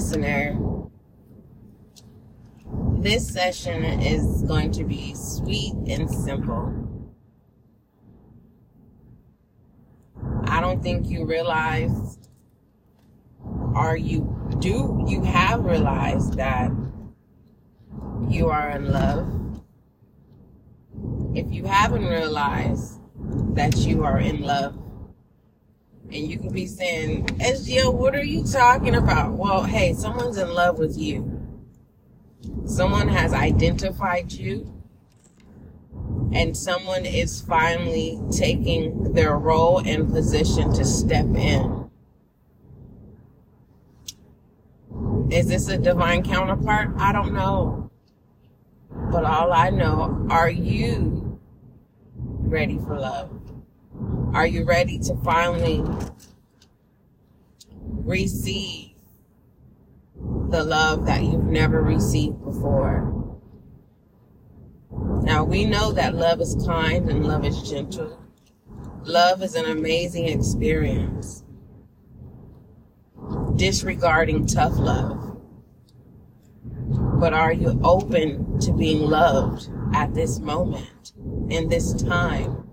listener, this session is going to be sweet and simple. I don't think you realize, or you do, you have realized that you are in love. If you haven't realized that you are in love, and you could be saying, SGL, what are you talking about? Well, hey, someone's in love with you. Someone has identified you. And someone is finally taking their role and position to step in. Is this a divine counterpart? I don't know. But all I know, are you ready for love? Are you ready to finally receive the love that you've never received before? Now we know that love is kind and love is gentle. Love is an amazing experience. Disregarding tough love. But are you open to being loved at this moment, in this time?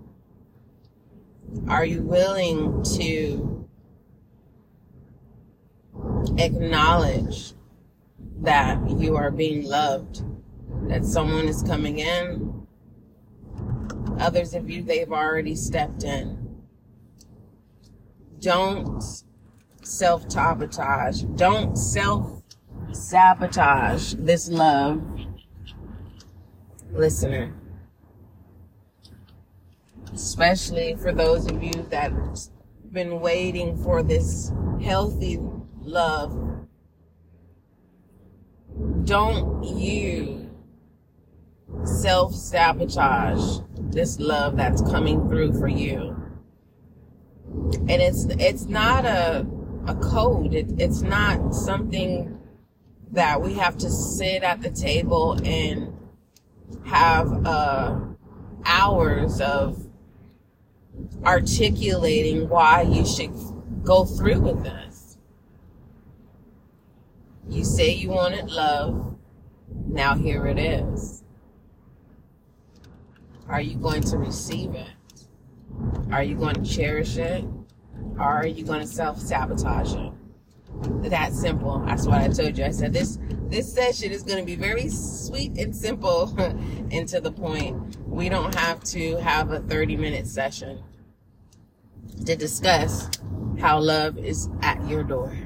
Are you willing to acknowledge that you are being loved, that someone is coming in? Others of you, they've already stepped in. Don't self sabotage. Don't self sabotage this love. Listener especially for those of you that have been waiting for this healthy love. Don't you self sabotage this love that's coming through for you. And it's it's not a a code. It, it's not something that we have to sit at the table and have uh, hours of articulating why you should go through with this. You say you wanted love. Now here it is. Are you going to receive it? Are you going to cherish it? Or are you going to self sabotage it? That simple. That's what I told you. I said this this session is going to be very sweet and simple and to the point. We don't have to have a 30 minute session to discuss how love is at your door,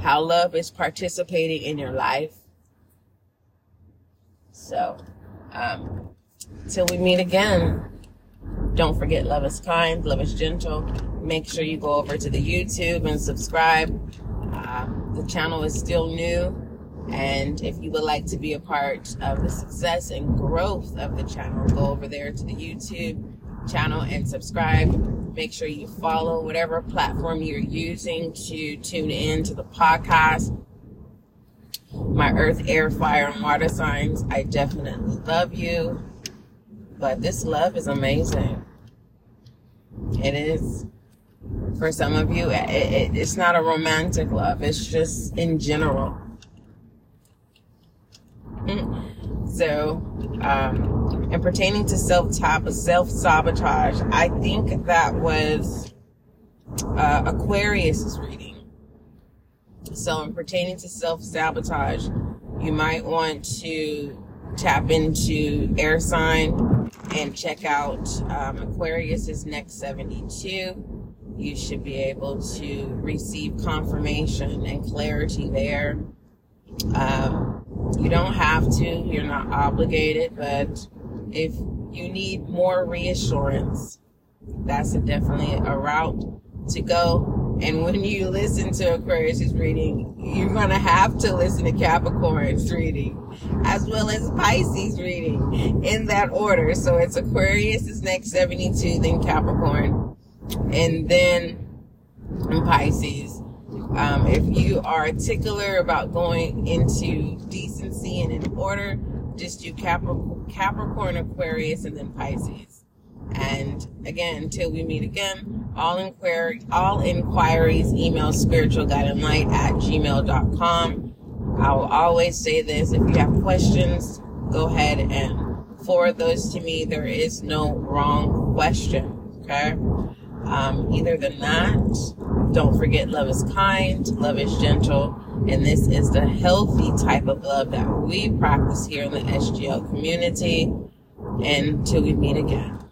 how love is participating in your life. So, um, till we meet again, don't forget love is kind, love is gentle. Make sure you go over to the YouTube and subscribe. Uh, the channel is still new. And if you would like to be a part of the success and growth of the channel, go over there to the YouTube channel and subscribe. Make sure you follow whatever platform you're using to tune in to the podcast. My earth, air, fire, and water signs, I definitely love you. But this love is amazing. It is. For some of you, it, it, it's not a romantic love, it's just in general. so, um, and pertaining to self self sabotage, I think that was uh, Aquarius's reading. So, in pertaining to self sabotage, you might want to tap into air sign and check out um, Aquarius's next 72. You should be able to receive confirmation and clarity there. Um, you don't have to, you're not obligated, but if you need more reassurance, that's a definitely a route to go. And when you listen to Aquarius' reading, you're going to have to listen to Capricorn's reading as well as Pisces reading in that order. So it's Aquarius is next 72, then Capricorn, and then Pisces. Um, if you are particular about going into decency and in order, just do Capricorn, Aquarius, and then Pisces. And again, until we meet again, all inquiry, all inquiries, email spiritualguidinglight at gmail.com. I will always say this. If you have questions, go ahead and forward those to me. There is no wrong question. Okay. Um, either than that, don't forget love is kind, love is gentle, and this is the healthy type of love that we practice here in the SGL community. Until we meet again.